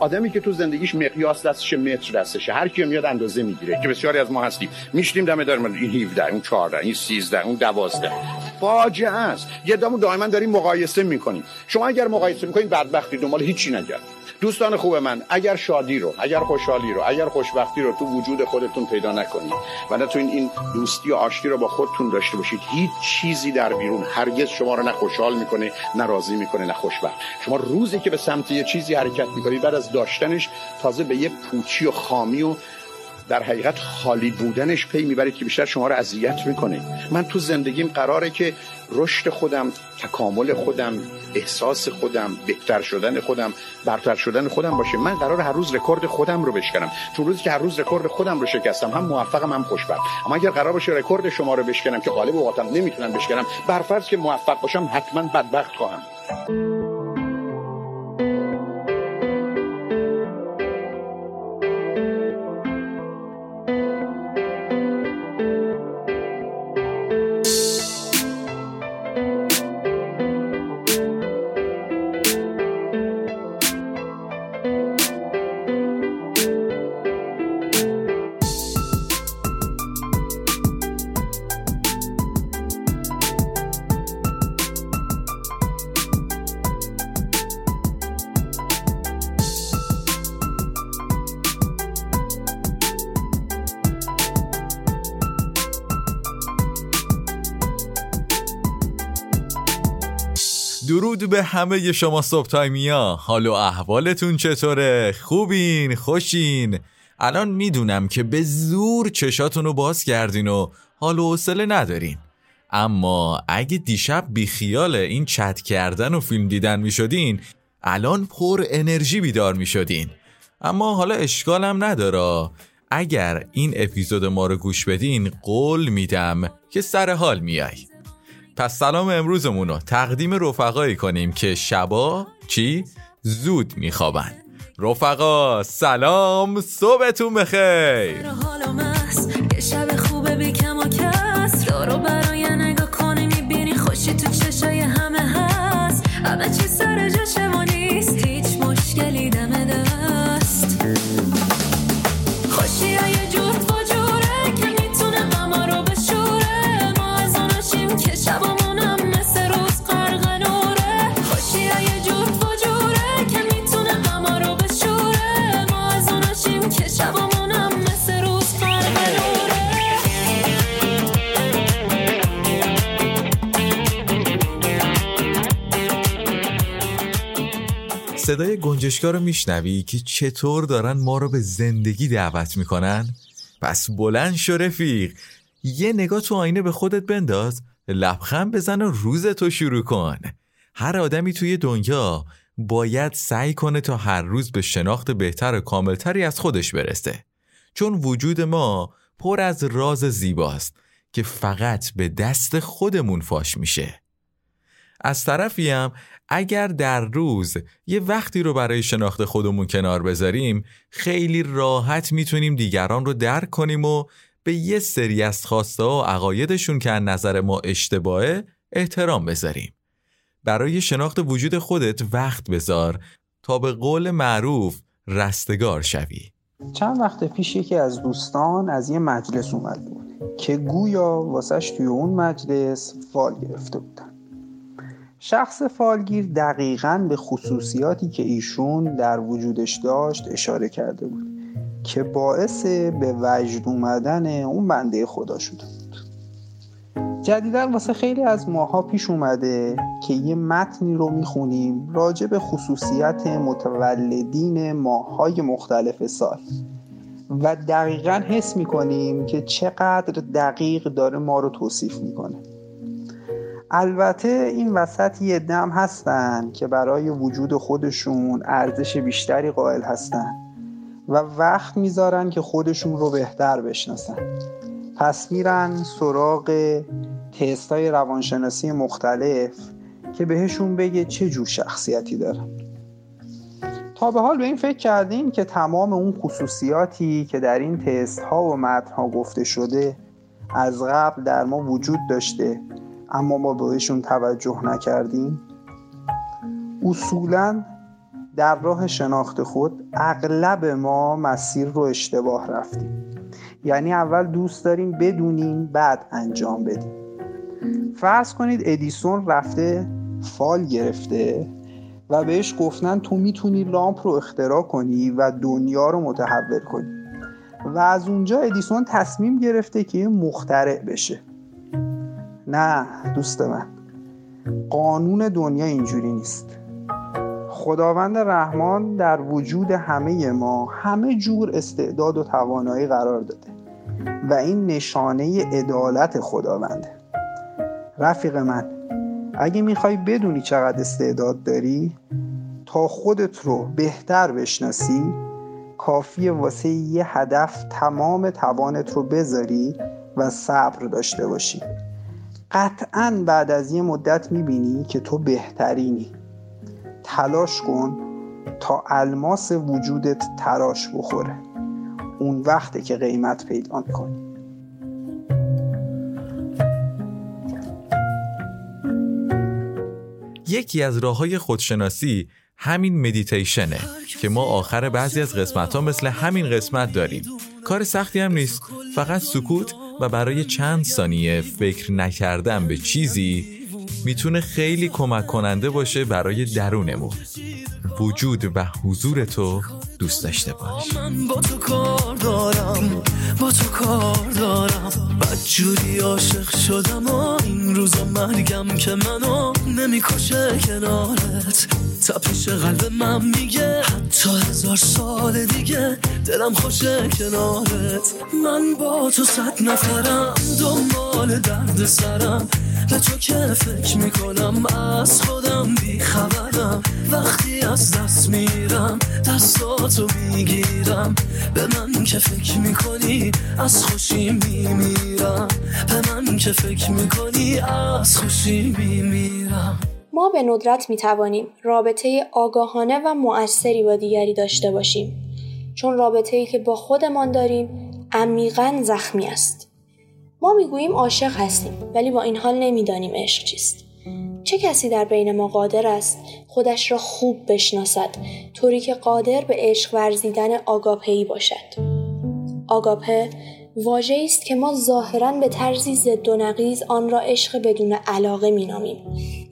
آدمی که تو زندگیش مقیاس دستش متر دستشه هر کی میاد اندازه می‌گیره که بسیاری از ما هستیم. میشتیم دم در این 17 اون 14 این 13 اون 12 فاجعه است. یه دمو دائما داریم مقایسه می‌کنیم. شما اگر مقایسه می‌کنید بدبختی دنبال هیچی نگرد. دوستان خوب من اگر شادی رو اگر خوشحالی رو اگر خوشبختی رو تو وجود خودتون پیدا نکنید و تو این دوستی و آشتی رو با خودتون داشته باشید هیچ چیزی در بیرون هرگز شما رو نه خوشحال می‌کنه نه راضی می‌کنه نه خوشبخت. شما روزی که به سمت یه چیزی حرکت می‌کنید بعد از داشتنش تازه به یه پوچی و خامی و در حقیقت خالی بودنش پی می‌برید که بیشتر شما رو اذیت می‌کنه. من تو زندگیم قراره که رشد خودم تکامل خودم احساس خودم بهتر شدن خودم برتر شدن خودم باشه. من قرار هر روز رکورد خودم رو بشکنم. چون روزی که هر روز رکورد خودم رو شکستم هم موفقم هم خوشبخت. اما اگر قرار باشه رکورد شما رو بشکنم که غالب اوقاتم نمی‌تونم بشکنم برفرض که موفق باشم حتما بدبخت خواهم. درود به همه شما صبح تایمیا حال و احوالتون چطوره؟ خوبین؟ خوشین؟ الان می‌دونم که به زور چشاتون رو باز کردین و حال و حوصله ندارین. اما اگه دیشب بیخیال این چت کردن و فیلم دیدن می‌شدین الان پر انرژی بیدار می‌شدین. اما حالا اشکالم نداره. اگر این اپیزود ما رو گوش بدین قول میدم که سر حال میای پس سلام امروزمون رو تقدیم رفقایی کنیم که شبا چی؟ زود میخوابن رفقا سلام صبحتون بخیر صدای گنجشگاه رو میشنوی که چطور دارن ما رو به زندگی دعوت می‌کنن؟ پس بلند شو رفیق. یه نگاه تو آینه به خودت بنداز لبخند بزن و روز تو شروع کن. هر آدمی توی دنیا باید سعی کنه تا هر روز به شناخت بهتر و کاملتری از خودش برسه. چون وجود ما پر از راز زیباست که فقط به دست خودمون فاش میشه. از طرفی هم اگر در روز یه وقتی رو برای شناخت خودمون کنار بذاریم خیلی راحت می‌تونیم دیگران رو درک کنیم و به یه سری از خواسته و عقایدشون که از نظر ما اشتباهه احترام بذاریم. برای شناخت وجود خودت وقت بذار تا به قول معروف رستگار شوی. چند وقت پیش یکی از دوستان از یه مجلس اومد بود که گویا واسش توی اون مجلس فال گرفته بودن. شخص فالگیر دقیقا به خصوصیاتی که ایشون در وجودش داشت اشاره کرده بود که باعث به وجد اومدن اون بنده خدا شده بود. جدیدا واسه خیلی از ماها پیش اومده که یه متنی رو می‌خونیم راجع به خصوصیت متولدین ماهای مختلف سال. و دقیقا حس می‌کنیم که چقدر دقیق داره ما رو توصیف می‌کنه. البته این وسط یه دم هستن که برای وجود خودشون ارزش بیشتری قائل هستن و وقت می‌ذارن که خودشون رو بهتر بشناسن. پس میرن سراغ تست های روانشناسی مختلف که بهشون بگه چه جور شخصیتی دارن. تا به حال به این فکر کردیم که تمام اون خصوصیاتی که در این تست ها و متن ها گفته شده از قبل در ما وجود داشته اما ما بهشون توجه نکردیم. اصولا در راه شناخت خود اغلب ما مسیر رو اشتباه رفتیم. یعنی اول دوست داریم بدونیم بعد انجام بدیم. فرض کنید ادیسون رفته فال گرفته و بهش گفتن تو می‌تونی لامپ رو اختراع کنی و دنیا رو متحول کنی. و از اونجا ادیسون تصمیم گرفته که مخترع بشه. نه دوست من. قانون دنیا اینجوری نیست. خداوند رحمان در وجود همه ما همه جور استعداد و توانایی قرار داده و این نشانه عدالت خداونده رفیق من اگه می‌خوای بدونی چقدر استعداد داری تا خودت رو بهتر بشناسی کافیه واسه یه هدف تمام توانت رو بذاری و صبر داشته باشی. قطعا بعد از یه مدت می‌بینی که تو بهترینی. تلاش کن تا الماس وجودت تراش بخوره. اون وقته که قیمت پیدا می‌کنی. یکی از راه های خودشناسی همین مدیتیشنه که ما آخر بعضی از قسمت ها مثل همین قسمت داریم. کار سختی هم نیست فقط سکوت و برای چند ثانیه فکر نکردن به چیزی می‌تونه خیلی کمک کننده باشه برای درونمون. وجود و حضور تو دوست داشته باش. من با تو کار دارم. تو کار دارم. بدجوری عاشق شدم و این روزا مرگم که منو نمی‌کشه کنارت. تپش قلب من میگه حتی هزار سال دیگه دلم خوشه کنارت. من با تو صد نفرم دنبال درد سرم. به تو که فکر می‌کنم از خودم بیخبرم. وقتی از دست میرم دستاتو می‌گیرم. به من که فکر می‌کنی از خوشی میمیرم. به من که فکر می‌کنی از خوشی میمیرم. ما به ندرت می توانیم رابطه آگاهانه و مؤثری با دیگری داشته باشیم. چون رابطه ای که با خودمان داریم عمیقا زخمی است. ما می‌گوییم عاشق هستیم ولی با این حال نمی‌دانیم عشق چیست. چه کسی در بین ما قادر است خودش را خوب بشناسد طوری که قادر به عشق ورزیدن آگاپهی باشد؟ آگاپه واژه است که ما ظاهرا به طرزی ضد و نقیز آن را عشق بدون علاقه مینامیم.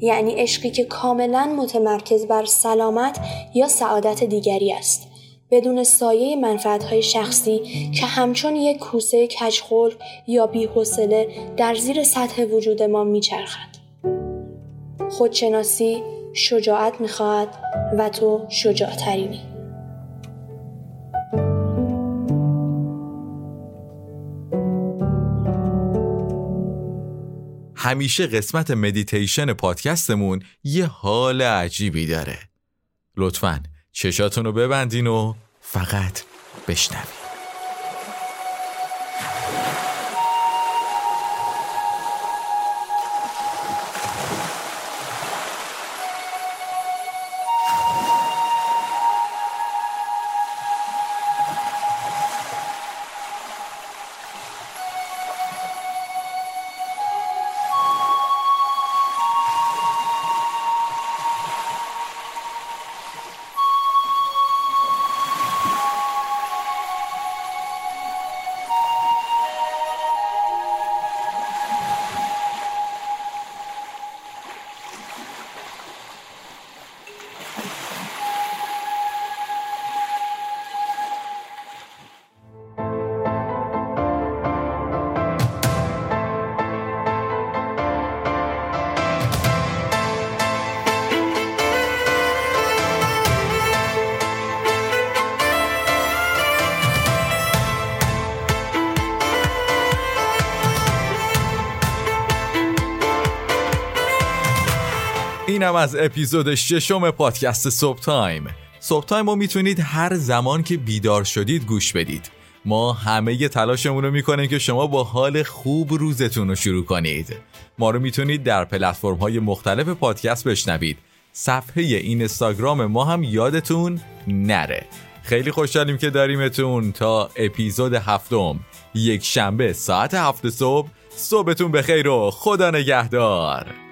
یعنی عشقی که کاملا متمرکز بر سلامت یا سعادت دیگری است. بدون سایه منفعتهای شخصی که همچون یک کوسه کجخلق یا بیحوصله در زیر سطح وجود ما میچرخد. خودشناسی شجاعت می‌خواهد و تو شجاعترینی. همیشه قسمت مدیتیشن پادکستمون یه حال عجیبی داره. لطفا چشاتون رو ببندین و فقط بشنوید. اینم از اپیزود ششم پادکست صبح تایم صبح تایم رو می‌تونید هر زمان که بیدار شدید گوش بدید. ما همه تلاشمون رو می‌کنیم که شما با حال خوب روزتون رو شروع کنید. ما رو می‌تونید در پلتفرم های مختلف پادکست بشنوید. صفحه این اینستاگرام ما هم یادتون نره. خیلی خوشحالیم که داریمتون تا اپیزود هفتم. یک شنبه ساعت هفت صبح. صبحتون بخیر و خدا نگهدار.